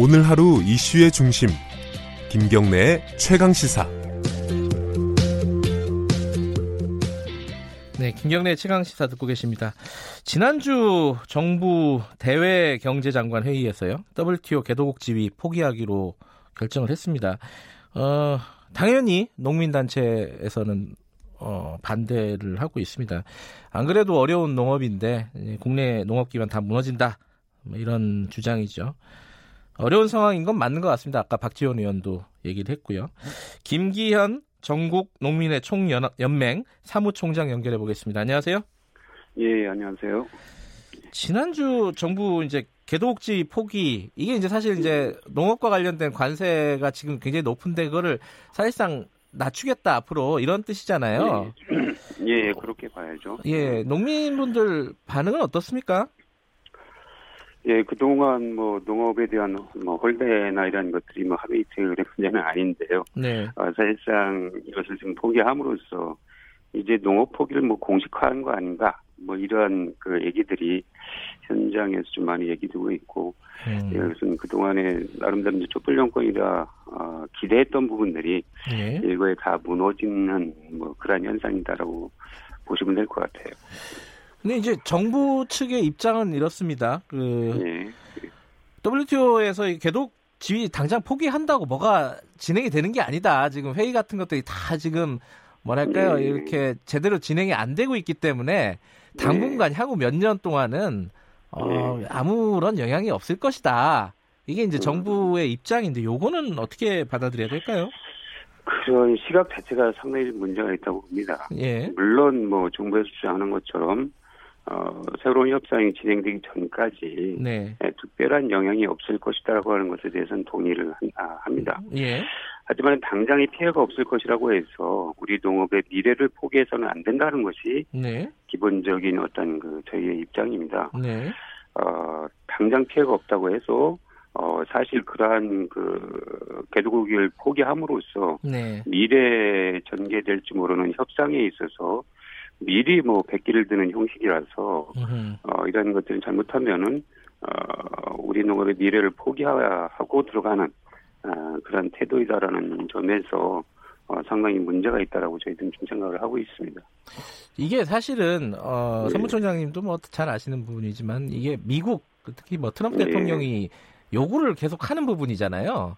오늘 하루 이슈의 중심 김경래의 최강 시사. 네, 김경래 최강 시사 듣고 계십니다. 지난주 정부 대외 경제장관 회의에서요. WTO 개도국 지위 포기하기로 결정을 했습니다. 어, 당연히 농민 단체에서는 어, 반대를 하고 있습니다. 안 그래도 어려운 농업인데 국내 농업 기반 다 무너진다 뭐 이런 주장이죠. 어려운 상황인 건 맞는 것 같습니다. 아까 박지원 의원도 얘기를 했고요. 김기현 전국 농민의 총연맹 사무총장 연결해 보겠습니다. 안녕하세요. 예, 안녕하세요. 지난주 정부 이제 개도국지 포기 이게 이제 사실 이제 농업과 관련된 관세가 지금 굉장히 높은데 그거를 사실상 낮추겠다 앞으로 이런 뜻이잖아요. 예, 예 그렇게 봐야죠. 예, 농민분들 반응은 어떻습니까? 예, 그동안 뭐 농업에 대한 뭐 홀대나 이런 것들이 뭐 하루 이틀의 문제는 아닌데요. 네. 어, 사실상 이것을 지금 포기함으로써 이제 농업 포기를 뭐 공식화한 거 아닌가 뭐 이러한 그 얘기들이 현장에서 좀 많이 얘기되고 있고 음. 예, 그것은 그동안에 나름대로 이제 촛불 정권이라 어, 기대했던 부분들이 네. 일거에 다 무너지는 뭐 그러한 현상이다라고 보시면 될 것 같아요. 근데 이제 정부 측의 입장은 이렇습니다. 그 네. WTO에서 개독 지위 당장 포기한다고 뭐가 진행이 되는 게 아니다. 지금 회의 같은 것들이 다 지금 뭐랄까요 네. 이렇게 제대로 진행이 안 되고 있기 때문에 당분간 네. 향후 몇 년 동안은 어, 네. 아무런 영향이 없을 것이다. 이게 이제 정부의 입장인데 요거는 어떻게 받아들여야 될까요? 그런 시각 자체가 상당히 문제가 있다고 봅니다. 예. 물론 뭐 정부에서 주장하는 것처럼 어, 새로운 협상이 진행되기 전까지 네. 예, 특별한 영향이 없을 것이다라고 하는 것에 대해서는 동의를 아, 합니다. 예. 하지만 당장의 피해가 없을 것이라고 해서 우리 농업의 미래를 포기해서는 안 된다는 것이 네. 기본적인 어떤 그 저희의 입장입니다. 네. 어, 당장 피해가 없다고 해서 어, 사실 그러한 그 개도국을 포기함으로써 네. 미래 전개될지 모르는 협상에 있어서 미리 뭐 백기를 드는 형식이라서 어, 이런 것들을 잘못하면은 어, 우리 농업의 미래를 포기하고 들어가는 어, 그런 태도이다라는 점에서 어, 상당히 문제가 있다라고 저희들은 좀 생각을 하고 있습니다. 이게 사실은 어, 네. 선무총장님도 뭐 잘 아시는 부분이지만 이게 미국 특히 뭐 트럼프 네. 대통령이 요구를 계속 하는 부분이잖아요.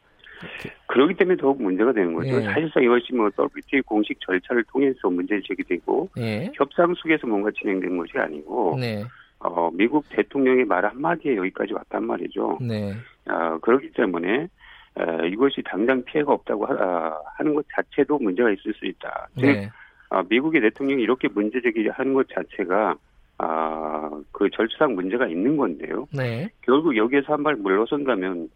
그렇기 때문에 더욱 문제가 되는 거죠. 예. 사실상 이것이 뭐 WTO 공식 절차를 통해서 문제 제기되고 예. 협상 속에서 뭔가 진행된 것이 아니고 네. 어, 미국 대통령의 말 한마디에 여기까지 왔단 말이죠. 네. 어, 그렇기 때문에 에, 이것이 당장 피해가 없다고 하, 아, 하는 것 자체도 문제가 있을 수 있다. 즉, 네. 어, 미국의 대통령이 이렇게 문제 제기하는 것 자체가 아, 그 절차상 문제가 있는 건데요. 네. 결국 여기에서 한 발 물러선다면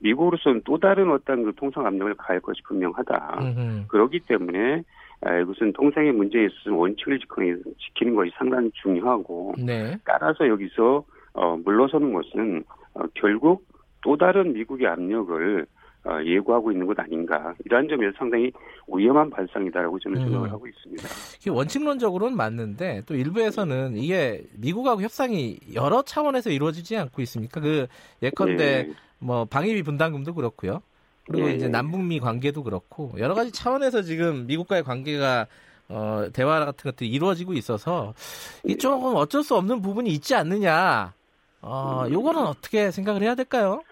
미국으로서는 또 다른 어떤 그 통상 압력을 가할 것이 분명하다. 음흠. 그렇기 때문에 무슨 통상의 문제에 있어서 원칙을 지키는 것이 상당히 중요하고 네. 따라서 여기서 어, 물러서는 것은 어, 결국 또 다른 미국의 압력을 어, 예고하고 있는 것 아닌가 이러한 점에서 상당히 위험한 발상이다라고 저는 생각을 음. 하고 있습니다. 원칙론적으로는 맞는데 또 일부에서는 이게 미국하고 협상이 여러 차원에서 이루어지지 않고 있습니까? 그 예컨대 네. 뭐 방위비 분담금도 그렇고요. 그리고 네. 이제 남북미 관계도 그렇고 여러 가지 차원에서 지금 미국과의 관계가 어, 대화 같은 것들이 이루어지고 있어서 이 조금 어쩔 수 없는 부분이 있지 않느냐. 어, 요거는 어떻게 생각을 해야 될까요?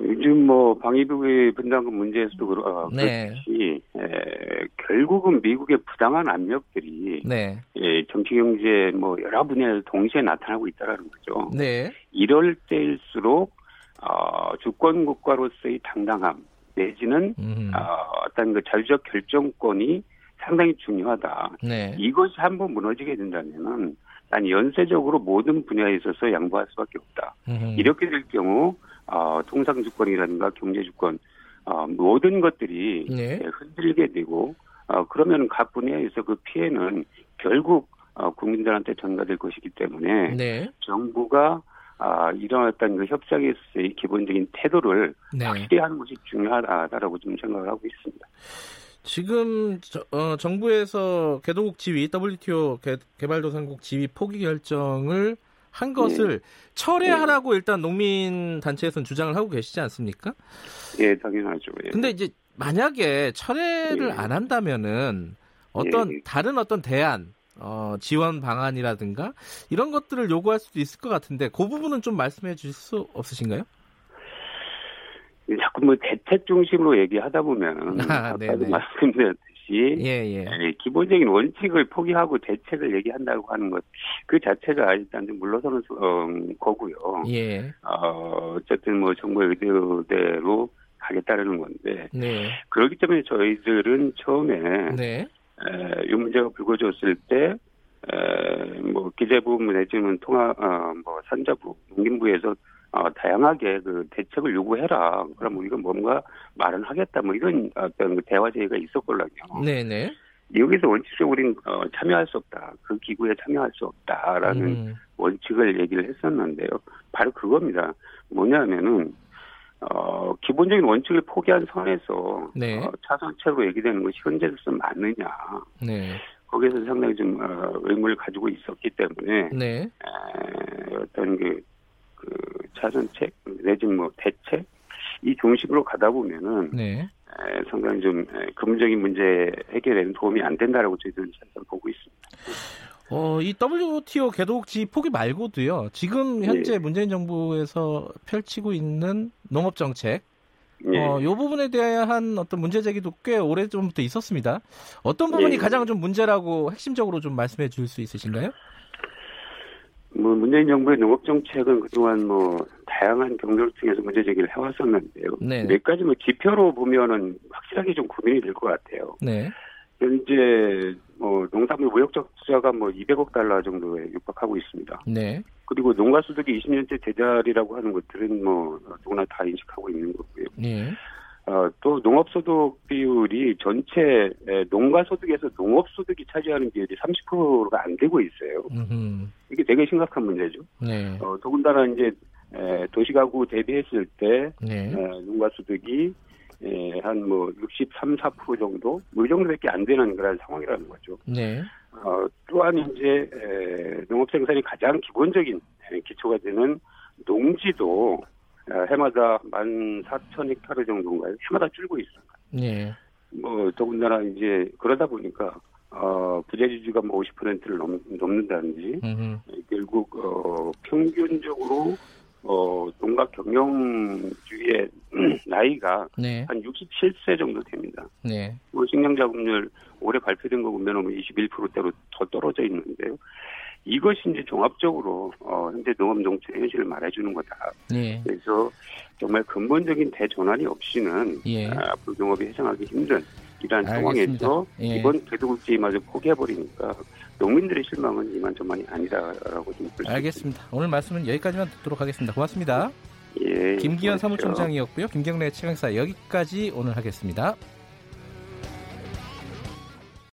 요즘 뭐 방위비의 분담금 문제에서도 그렇, 어, 네. 에, 결국은 미국의 부당한 압력들이 네. 예, 정치 경제 뭐 여러 분야에서 동시에 나타나고 있다라는 거죠. 네. 이럴 때일수록 어, 주권 국가로서의 당당함 내지는 음. 어, 어떤 그 자유적 결정권이 상당히 중요하다. 네. 이것이 한번 무너지게 된다면은 난 연쇄적으로 모든 분야에 있어서 양보할 수밖에 없다. 음. 이렇게 될 경우 어, 통상 주권이라든가 경제 주권 어, 모든 것들이 네. 흔들게 되고 어, 그러면 각 분야에서 그 피해는 결국 어, 국민들한테 전가될 것이기 때문에 네. 정부가 아, 어떤 그 협상에 있어서의 기본적인 태도를 네. 확실히 하는 것이 중요하다라고 좀 생각을 하고 있습니다. 지금 저, 어, 정부에서 개도국 지위 WTO 개, 발도상국 지위 포기 결정을 한 것을 철회하라고 일단 농민 단체에서는 주장을 하고 계시지 않습니까? 예, 당연하죠. 예. 근데 이제 만약에 철회를 예. 안 한다면은 어떤 예. 다른 어떤 대안 어, 지원 방안이라든가 이런 것들을 요구할 수도 있을 것 같은데 그 부분은 좀 말씀해 주실 수 없으신가요? 자꾸 뭐 대책 중심으로 얘기하다 보면 아, 아까도 말씀드렸듯이 예, 예. 예, 기본적인 원칙을 포기하고 대책을 얘기한다고 하는 것 그 자체가 일단 좀 물러서는 어, 거고요. 예. 어, 어쨌든 뭐 정부의 의도대로 가겠다는 건데 네. 그렇기 때문에 저희들은 처음에 네. 에, 이 문제가 불거졌을 때 에, 뭐 기재부 내지는 통화 어, 뭐 산자부 농림부에서 어, 다양하게 그 대책을 요구해라. 그럼 우리가 뭔가 말은 하겠다. 뭐 이런 어떤 그 대화 제의가 있었걸랑요. 네네. 여기서 원칙적으로 우리는 어, 참여할 수 없다. 그 기구에 참여할 수 없다라는 음. 원칙을 얘기를 했었는데요. 바로 그겁니다. 뭐냐면은 어, 기본적인 원칙을 포기한 선에서 네. 어, 차선책으로 얘기되는 것이 현재로서 맞느냐. 네. 거기에서 상당히 좀 어, 의문을 가지고 있었기 때문에 네. 에, 어떤 그, 그 차선책 내지 뭐 대책 이 중심으로 가다 보면은 네. 에, 상당히 좀 근본적인 문제 해결에는 도움이 안 된다라고 저희들은 보고 있습니다. 어, 이 WTO 개도국지 포기 말고도요. 지금 현재 예. 문재인 정부에서 펼치고 있는 농업 정책 예. 어, 요 부분에 대한 어떤 문제 제기도 꽤 오래 전부터 있었습니다. 어떤 부분이 예. 가장 좀 문제라고 핵심적으로 좀 말씀해 줄 수 있으신가요? 뭐 문재인 정부의 농업 정책은 그동안 뭐 다양한 경로를 통해서 문제 제기를 해왔었는데요. 네. 몇 가지 뭐 지표로 보면은 확실하게 좀 고민이 될 것 같아요. 네. 현재 뭐 농산물 무역적 투자가 뭐 200억 달러 정도에 육박하고 있습니다. 네. 그리고 농가 소득이 20년째 제자리라고 하는 것들은 뭐 누구나 다 인식하고 있는 거고요. 네. 어, 또 농업소득 비율이 전체 농가 소득에서 농업 소득이 차지하는 비율이 30%가 안 되고 있어요. 음흠. 이게 되게 심각한 문제죠. 네. 어, 더군다나 이제 에, 도시가구 대비했을 때 네. 에, 농가 소득이 예, 한뭐 63, 4% 정도 뭐이 정도밖에 안 되는 그런 상황이라는 거죠. 네. 어, 또한 이제 에, 농업 생산이 가장 기본적인 기초가 되는 농지도 해마다 만 4천 헥타르 정도인가요? 해마다 줄고 있습니다. 네. 뭐 더군다나 이제 그러다 보니까 어, 부재지주가 뭐 50%를 넘, 넘는다든지 음흠. 결국 어, 평균적으로 어, 농가 경영주의 나이가 네. 한 67세 정도 됩니다. 네. 뭐 식량자금률 올해 발표된 거 보면 21%대로 더 떨어져 있는데요. 이것이 이제 종합적으로 어, 현재 농업 정책 현실을 말해주는 거다. 네. 그래서 정말 근본적인 대전환이 없이는 예. 아, 앞으로 농업이 해상하기 힘든 이러한 상황에서 예. 이번 개도국제마저 포기해버리니까 농민들의 실망은 이만저만이 아니다라고 좀 알겠습니다. 오늘 말씀은 여기까지만 듣도록 하겠습니다. 고맙습니다. 예. 김기현 사무총장이었고요. 김경래 최강사 여기까지 오늘 하겠습니다.